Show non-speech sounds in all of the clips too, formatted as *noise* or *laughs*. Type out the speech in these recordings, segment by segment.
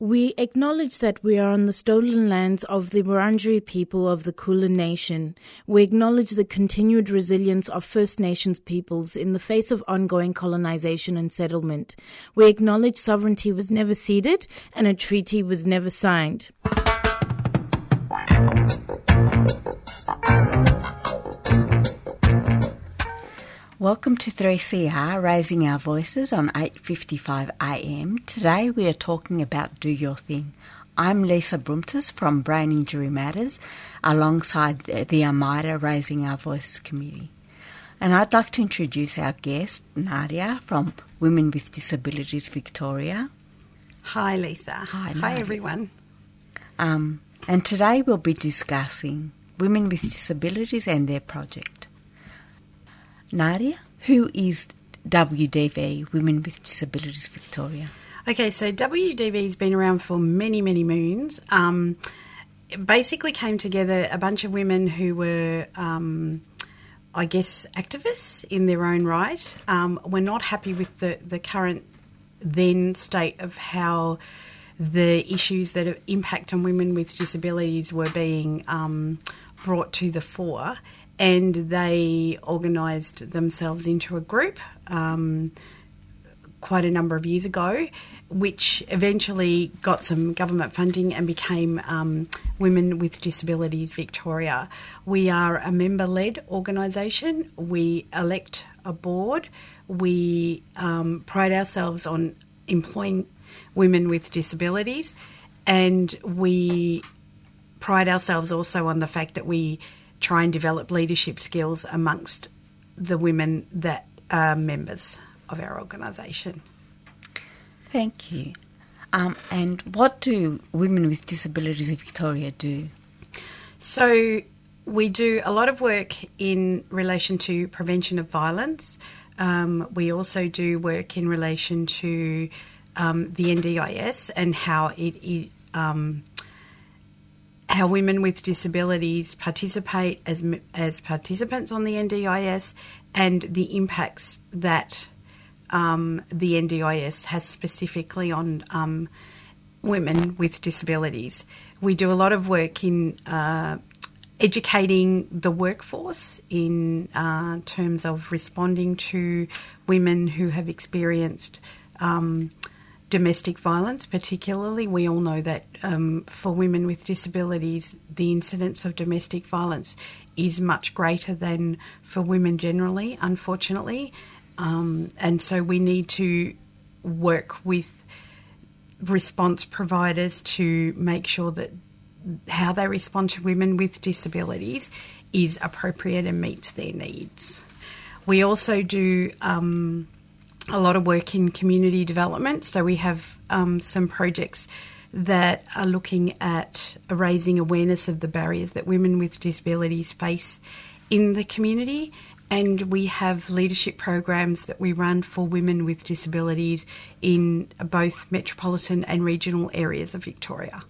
We acknowledge that we are on the stolen lands of the Wurundjeri people of the Kulin Nation. We acknowledge the continued resilience of First Nations peoples in the face of ongoing colonization and settlement. We acknowledge sovereignty was never ceded and a treaty was never signed. Welcome to 3CR Raising Our Voices on 8:55 AM. Today we are talking about Do Your Thing. I'm Lisa Brumtis from Brain Injury Matters alongside the AMIDA Raising Our Voices committee. And I'd like to introduce our guest, Nadia from Women with Disabilities Victoria. Hi Lisa. Hi, Hi everyone. Um, and today we'll be discussing women with disabilities and their project. Nadia, who is WDV, Women with Disabilities Victoria? Okay, so WDV's been around for many, many moons. Um, it basically came together a bunch of women who were, um, I guess, activists in their own right. Um, were not happy with the, the current then state of how the issues that impact on women with disabilities were being um, brought to the fore, and they organised themselves into a group. Um, quite a number of years ago, which eventually got some government funding and became um, Women with Disabilities Victoria. We are a member led organisation, we elect a board, we um, pride ourselves on employing women with disabilities, and we pride ourselves also on the fact that we try and develop leadership skills amongst the women that are members of our organisation. Thank you. Um, and what do Women with Disabilities of Victoria do? So, we do a lot of work in relation to prevention of violence. Um, we also do work in relation to um, the NDIS and how it, it um, how women with disabilities participate as as participants on the NDIS and the impacts that um, the NDIS has specifically on um, women with disabilities. We do a lot of work in uh, educating the workforce in uh, terms of responding to women who have experienced. Um, domestic violence, particularly. We all know that um, for women with disabilities, the incidence of domestic violence is much greater than for women generally, unfortunately. Um, and so we need to work with response providers to make sure that how they respond to women with disabilities is appropriate and meets their needs. We also do um, a lot of work in community development. So we have um, some projects that are looking at raising awareness of the barriers that women with disabilities face in the community. And we have leadership programs that we run for women with disabilities in both metropolitan and regional areas of Victoria.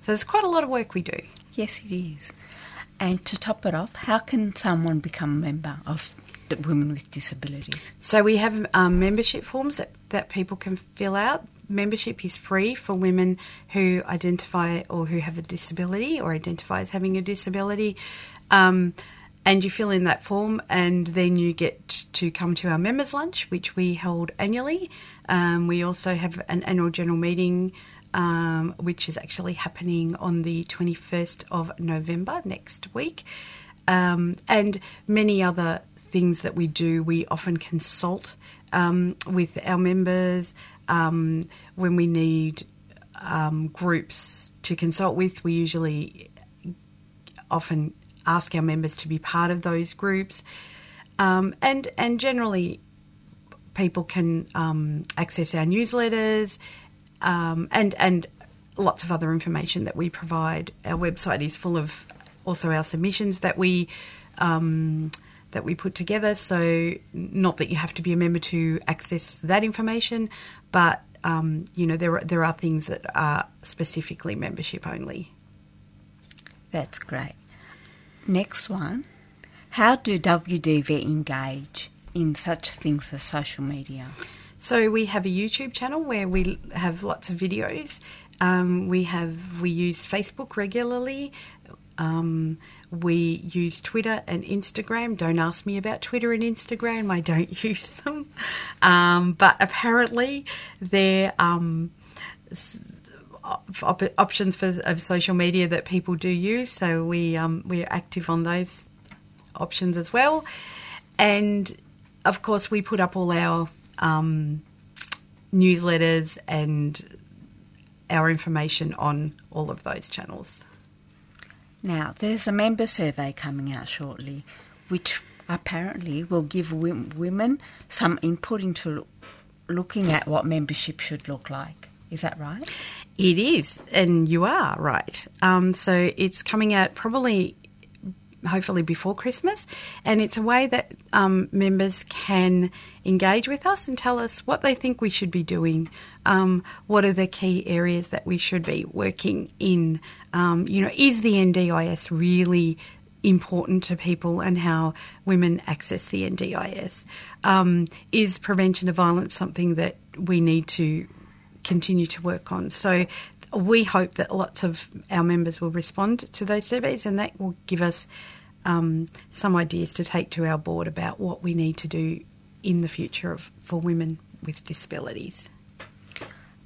So there's quite a lot of work we do. Yes, it is. And to top it off, how can someone become a member of Women with Disabilities? So we have um, membership forms that, that people can fill out. Membership is free for women who identify or who have a disability or identify as having a disability. Um, and you fill in that form, and then you get to come to our members' lunch, which we hold annually. Um, we also have an annual general meeting, um, which is actually happening on the 21st of November next week. Um, and many other things that we do. We often consult um, with our members um, when we need um, groups to consult with. We usually often ask our members to be part of those groups, um, and and generally people can um, access our newsletters um, and and lots of other information that we provide. Our website is full of also our submissions that we um, that we put together. So, not that you have to be a member to access that information, but um, you know there are, there are things that are specifically membership only. That's great. Next one. How do WDV engage in such things as social media? So we have a YouTube channel where we have lots of videos Um, we have we use Facebook regularly. Um, we use Twitter and Instagram. Don't ask me about Twitter and Instagram. I don't *laughs* use them. Um, but apparently, they're um, op- options for of social media that people do use. So we um, we are active on those options as well. And of course, we put up all our um, newsletters and our information on all of those channels. Now, there's a member survey coming out shortly, which apparently will give women some input into looking at what membership should look like. Is that right? It is, and you are right. Um, so it's coming out probably hopefully before Christmas. And it's a way that um, members can engage with us and tell us what they think we should be doing. Um, what are the key areas that we should be working in? Um, you know, is the NDIS really important to people and how women access the NDIS? Um, is prevention of violence something that we need to continue to work on? So we hope that lots of our members will respond to those surveys and that will give us um, some ideas to take to our board about what we need to do in the future of, for women with disabilities.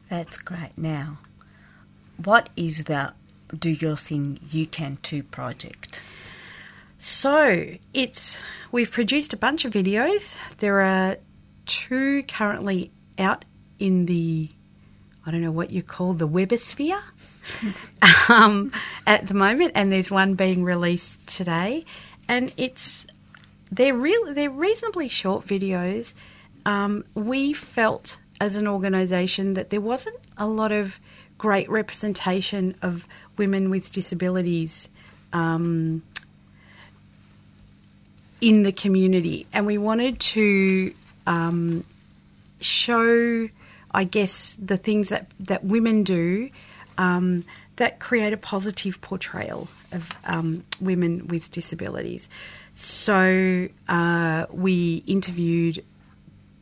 That's great. Now, what is the Do Your Thing You Can Too project? So it's we've produced a bunch of videos. There are two currently out in the I don't know what you call the webosphere *laughs* um, at the moment, and there's one being released today, and it's they're real they're reasonably short videos. Um, we felt as an organisation that there wasn't a lot of great representation of women with disabilities um, in the community, and we wanted to um, show, I guess, the things that that women do um, that create a positive portrayal of um, women with disabilities. So uh, we interviewed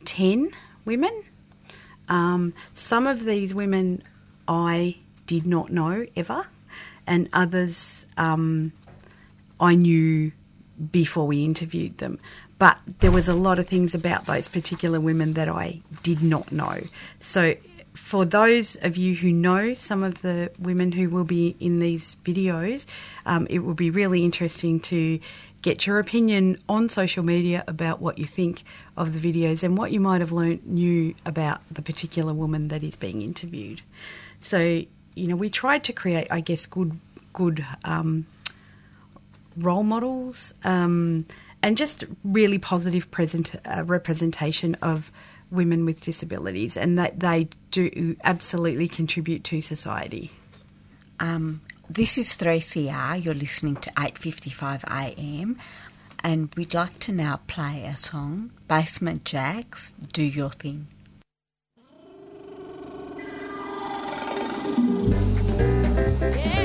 10 women. Um, some of these women I did not know ever, and others um, I knew before we interviewed them. But there was a lot of things about those particular women that I did not know. So for those of you who know some of the women who will be in these videos, um, it will be really interesting to get your opinion on social media about what you think of the videos and what you might have learnt new about the particular woman that is being interviewed. So, you know, we tried to create, I guess, good good um, role models um, and just really positive present, uh, representation of women with disabilities and that they do absolutely contribute to society. Um, this is 3CR. You're listening to 8:55 a.m. and we'd like to now play a song, Basement Jaxx, Do Your Thing. Yeah.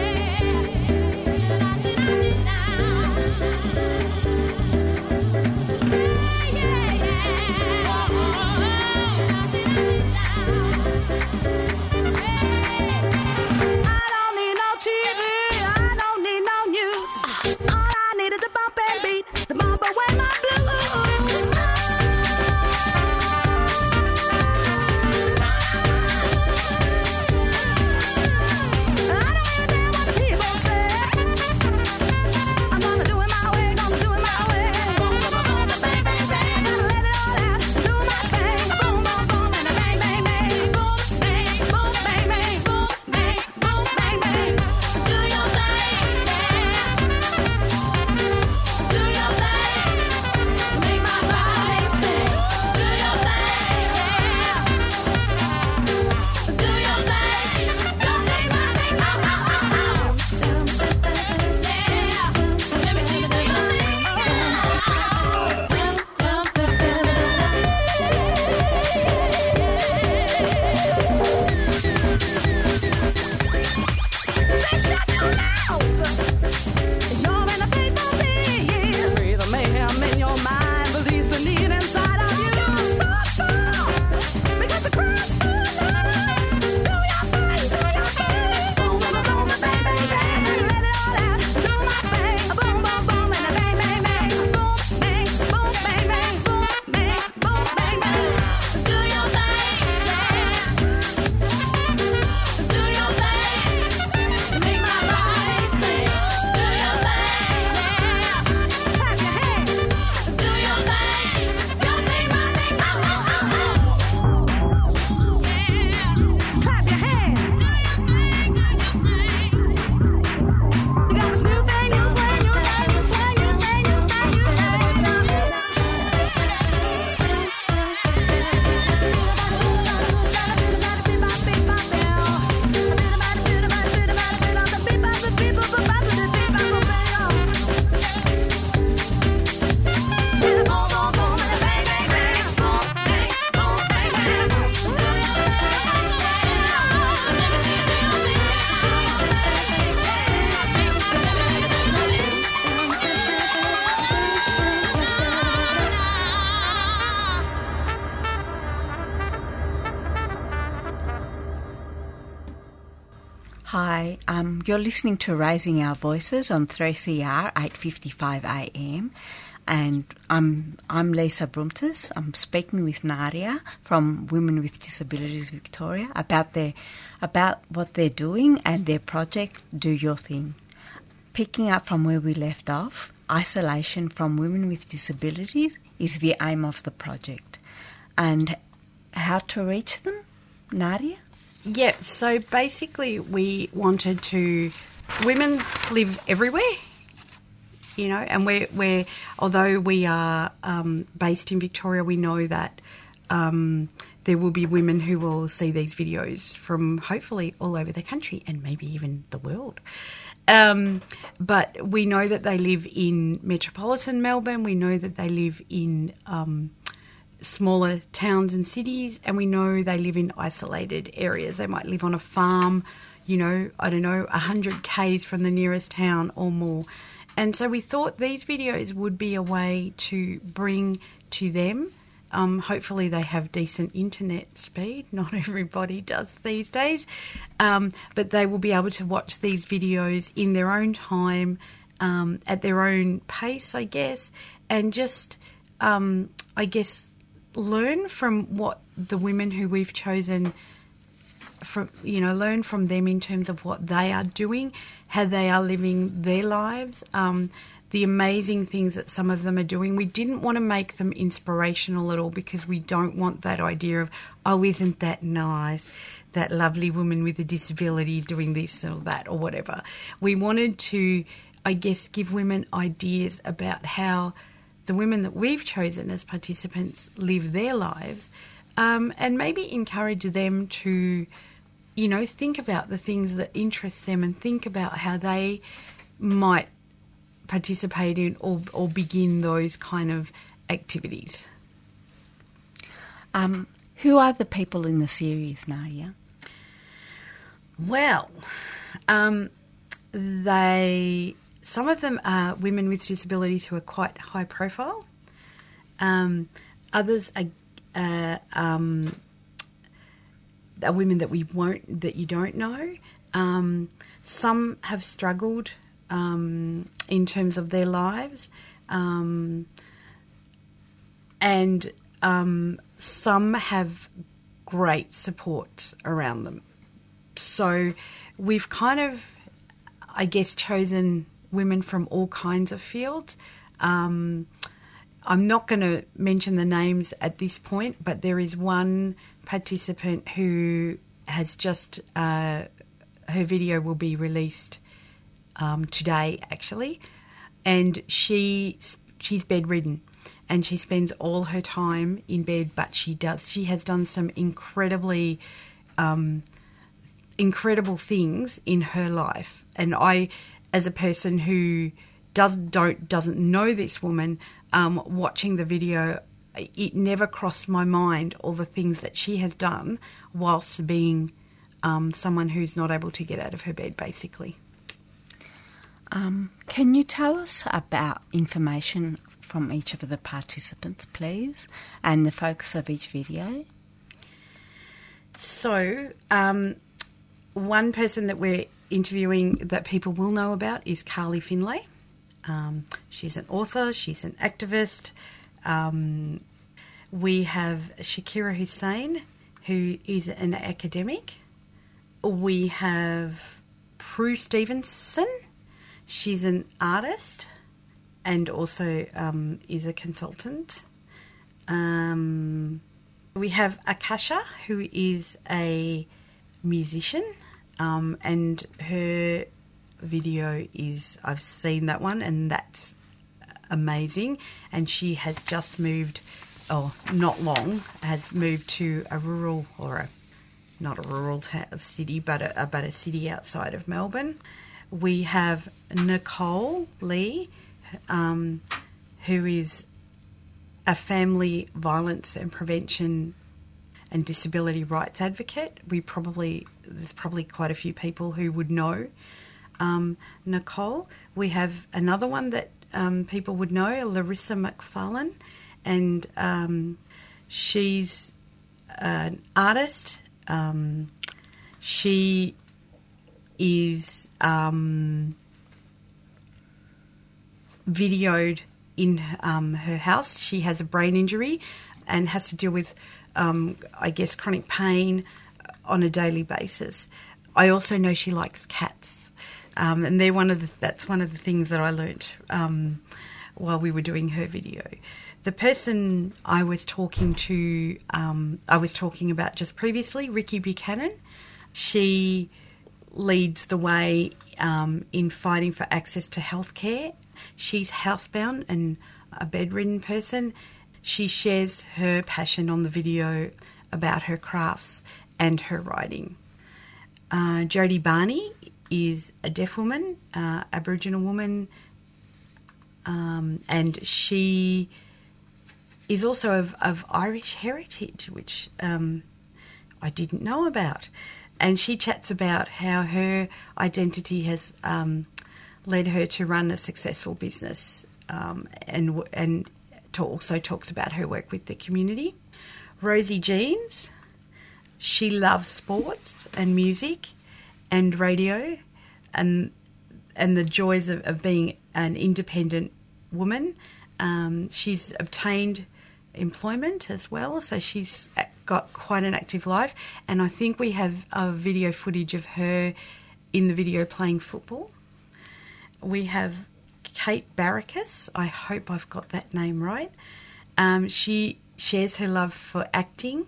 Listening to Raising Our Voices on 3CR 8:55 a.m. and I'm I'm Lisa Brumtis. I'm speaking with Nadia from Women with Disabilities Victoria about their about what they're doing and their project Do Your Thing. Picking up from where we left off, isolation from women with disabilities is the aim of the project. And how to reach them, Nadia? Yeah, so basically, we wanted to. Women live everywhere, you know, and we're, we're although we are um, based in Victoria, we know that um, there will be women who will see these videos from hopefully all over the country and maybe even the world. Um, but we know that they live in metropolitan Melbourne. We know that they live in um, smaller towns and cities, and we know they live in isolated areas. They might live on a farm, you know, I don't know, 100 Ks from the nearest town or more. And so we thought these videos would be a way to bring to them. Um, hopefully, they have decent internet speed. *laughs* Not everybody does these days. Um, but they will be able to watch these videos in their own time, um, at their own pace, I guess, and just, um, I guess, learn from what the women who we've chosen from you know learn from them in terms of what they are doing how they are living their lives um, the amazing things that some of them are doing. We didn't want to make them inspirational at all because we don't want that idea of oh isn't that nice that lovely woman with a disability is doing this or that or whatever. We wanted to i guess give women ideas about how the women that we've chosen as participants live their lives um, and maybe encourage them to, you know, think about the things that interest them and think about how they might participate in or, or begin those kind of activities. Um, who are the people in the series, Nadia? Well, um, they some of them are women with disabilities who are quite high profile. Um, others are, uh, um, are women that we won't that you don't know. Um, some have struggled um, in terms of their lives, um, and um, some have great support around them. So we've kind of, I guess, chosen women from all kinds of fields. Um, I'm not going to mention the names at this point, but there is one participant who has just, uh, her video will be released um, today actually, and she she's bedridden and she spends all her time in bed, but she does she has done some incredibly um, incredible things in her life, and I as a person who does don't doesn't know this woman, um, watching the video, it never crossed my mind all the things that she has done whilst being um, someone who's not able to get out of her bed, basically. Um, can you tell us about information from each of the participants, please, and the focus of each video? So, um, one person that we're interviewing that people will know about is Carly Findlay. Um, she's an author, she's an activist. Um, we have Shakira Hussein, who is an academic. We have Prue Stevenson, she's an artist and also um, is a consultant. Um, we have Akasha, who is a musician um, and her video is, I've seen that one, and that's amazing. And she has just moved, oh, not long, has moved to a rural or a not a rural city, but a, a city outside of Melbourne. We have Nicole Lee, um, who is a family violence and prevention and disability rights advocate. We probably there's probably quite a few people who would know um, Nicole. We have another one that um, people would know, Larissa McFarlane, and um, she's an artist. Um, she is um, videoed in um, her house. She has a brain injury and has to deal with, um, I guess, chronic pain on a daily basis. I also know she likes cats, um, and they're one of the, that's one of the things that I learnt um, while we were doing her video. The person I was talking to, um, I was talking about just previously, Ricky Buchanan. She leads the way um, in fighting for access to healthcare. She's housebound and a bedridden person. She shares her passion on the video about her crafts and her writing. Uh, Jodie Barney is a deaf woman, uh, Aboriginal woman, um, and she is also of, of Irish heritage, which um, I didn't know about. And she chats about how her identity has um, led her to run a successful business, um, and and also talks about her work with the community. Rosie Jeans, she loves sports and music and radio, and and the joys of, of being an independent woman. Um, she's obtained employment as well, so she's got quite an active life. And I think we have a video footage of her in the video playing football. We have Kate Barracus. I hope I've got that name right. Um, she shares her love for acting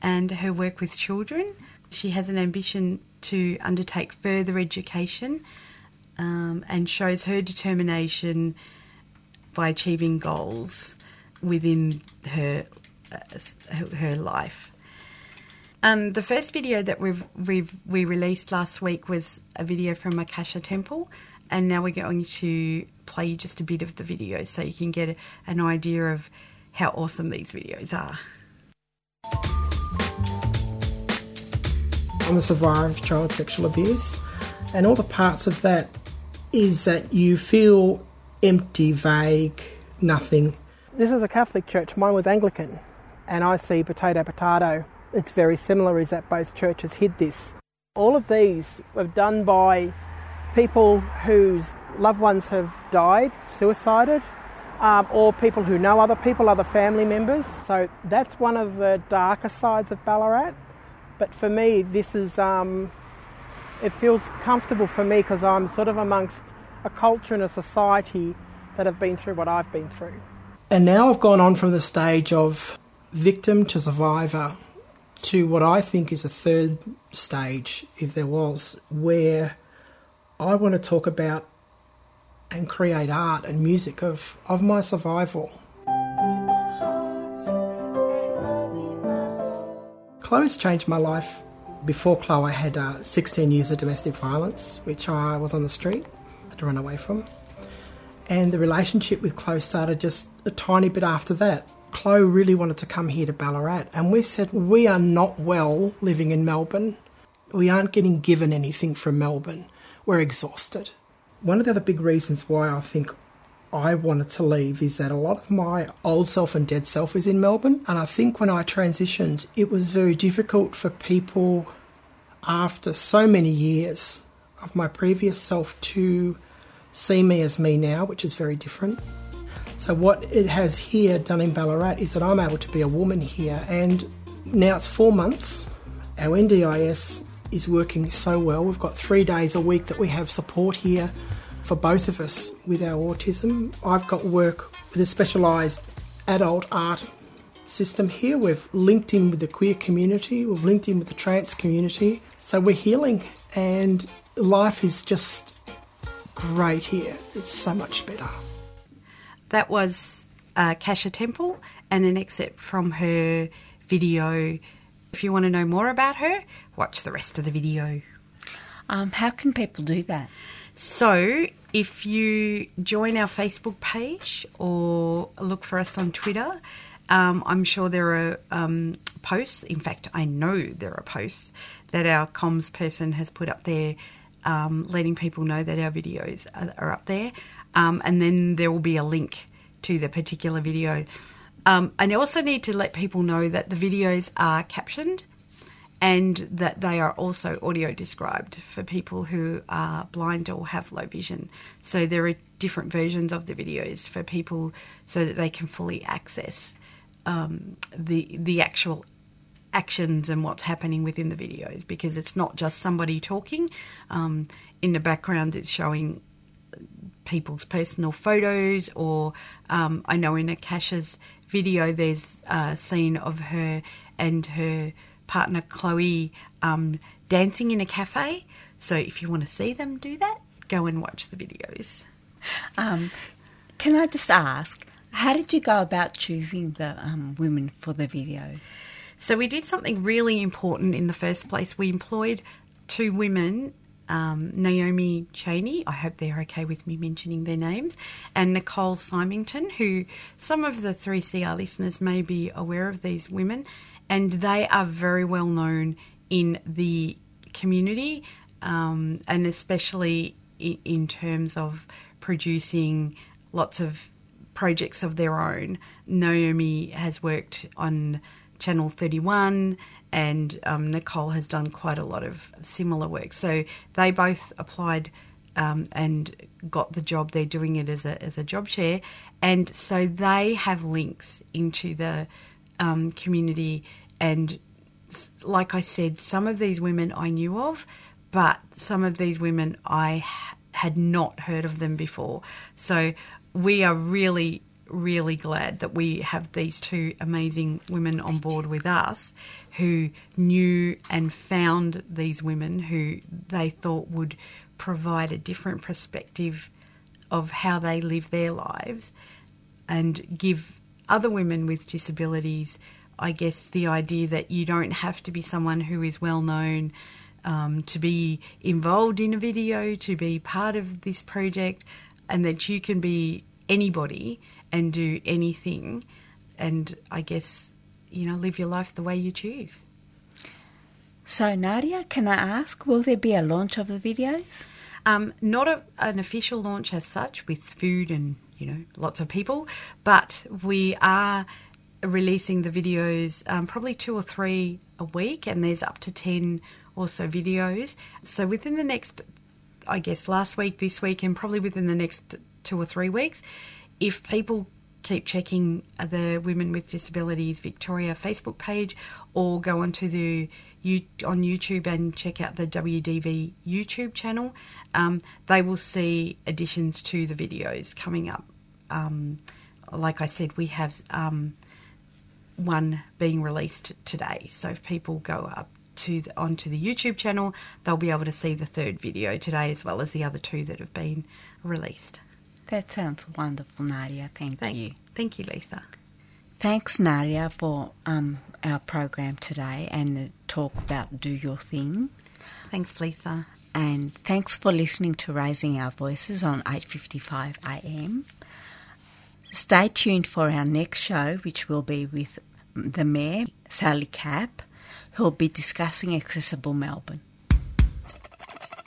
and her work with children. She has an ambition to undertake further education um, and shows her determination by achieving goals within her uh, her life. Um, the first video that we've, we've we released last week was a video from Akasha Temple, and now we're going to play you just a bit of the video so you can get an idea of how awesome these videos are. I'm a survivor of child sexual abuse, and all the parts of that is that you feel empty, vague, nothing. This is a Catholic church, mine was Anglican, and I see potato, potato. It's very similar, is that both churches hid this. All of these were done by people whose loved ones have died, suicided, um, or people who know other people, other family members. So that's one of the darker sides of Ballarat. But for me, this is, um, it feels comfortable for me because I'm sort of amongst a culture and a society that have been through what I've been through. And now I've gone on from the stage of victim to survivor to what I think is a third stage, if there was, where I want to talk about and create art and music of, of my survival. Chloe's changed my life. Before Chloe, I had uh, 16 years of domestic violence, which I was on the street, had to run away from. And the relationship with Chloe started just a tiny bit after that. Chloe really wanted to come here to Ballarat, and we said, We are not well living in Melbourne. We aren't getting given anything from Melbourne. We're exhausted. One of the other big reasons why I think I wanted to leave is that a lot of my old self and dead self is in Melbourne. And I think when I transitioned, it was very difficult for people after so many years of my previous self to see me as me now, which is very different. So, what it has here done in Ballarat is that I'm able to be a woman here, and now it's four months. Our NDIS is working so well. We've got three days a week that we have support here for both of us with our autism. I've got work with a specialised adult art system here. We've linked in with the queer community, we've linked in with the trans community. So we're healing, and life is just great here. It's so much better. That was uh, Kasha Temple and an excerpt from her video. If you want to know more about her, watch the rest of the video. Um, how can people do that? So, if you join our Facebook page or look for us on Twitter, um, I'm sure there are um, posts. In fact, I know there are posts that our comms person has put up there, um, letting people know that our videos are, are up there. Um, and then there will be a link to the particular video. Um, I also need to let people know that the videos are captioned and that they are also audio described for people who are blind or have low vision. So there are different versions of the videos for people so that they can fully access um, the the actual actions and what's happening within the videos because it's not just somebody talking. Um, in the background, it's showing people's personal photos, or um, I know in Akasha's video, there's a scene of her and her partner Chloe um, dancing in a cafe. So if you want to see them do that, go and watch the videos. Um, can I just ask, how did you go about choosing the um, women for the video? So we did something really important in the first place. We employed two women. Um, Naomi Chainey, I hope they're okay with me mentioning their names, and Nicole Symington, who some of the 3CR listeners may be aware of these women, and they are very well known in the community, um, and especially in, in terms of producing lots of projects of their own. Naomi has worked on Channel 31, and um, Nicole has done quite a lot of similar work. So they both applied um, and got the job. They're doing it as a, as a job share. And so they have links into the um, community. And like I said, some of these women I knew of, but some of these women I had not heard of them before. So we are really really glad that we have these two amazing women on board with us who knew and found these women who they thought would provide a different perspective of how they live their lives and give other women with disabilities, I guess, the idea that you don't have to be someone who is well known. Um, to be involved in a video, to be part of this project, and that you can be anybody and do anything and I guess, you know, live your life the way you choose. So, Nadia, can I ask, will there be a launch of the videos? Um, not a, an official launch as such with food and, you know, lots of people, but we are releasing the videos um, probably two or three a week, and there's up to 10 or so videos. So, within the next, I guess, last week, this week, and probably within the next two or three weeks, if people keep checking the Women with Disabilities Victoria Facebook page or go onto the on YouTube and check out the WDV YouTube channel, um, they will see additions to the videos coming up. Um, like I said, we have um, one being released today. So if people go up to the, onto the YouTube channel, they'll be able to see the third video today as well as the other two that have been released. That sounds wonderful, Nadia. Thank, thank you. Thank you, Lisa. Thanks, Nadia, for um, our program today and the talk about Do Your Thing. Thanks, Lisa. And thanks for listening to Raising Our Voices on 8:55 a.m. Stay tuned for our next show, which will be with the Mayor, Sally Capp, who'll be discussing accessible Melbourne.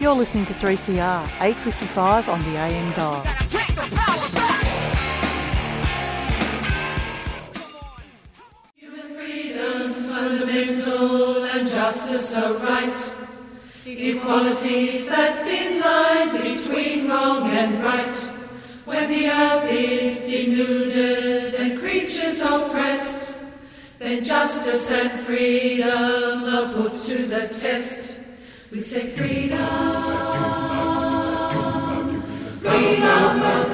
You're listening to 3CR, 855 on the AM dial. Human freedoms fundamental and justice so right. Equality's that thin line between wrong and right. When the earth is denuded and creatures oppressed, then justice and freedom are put to the test. We say freedom, freedom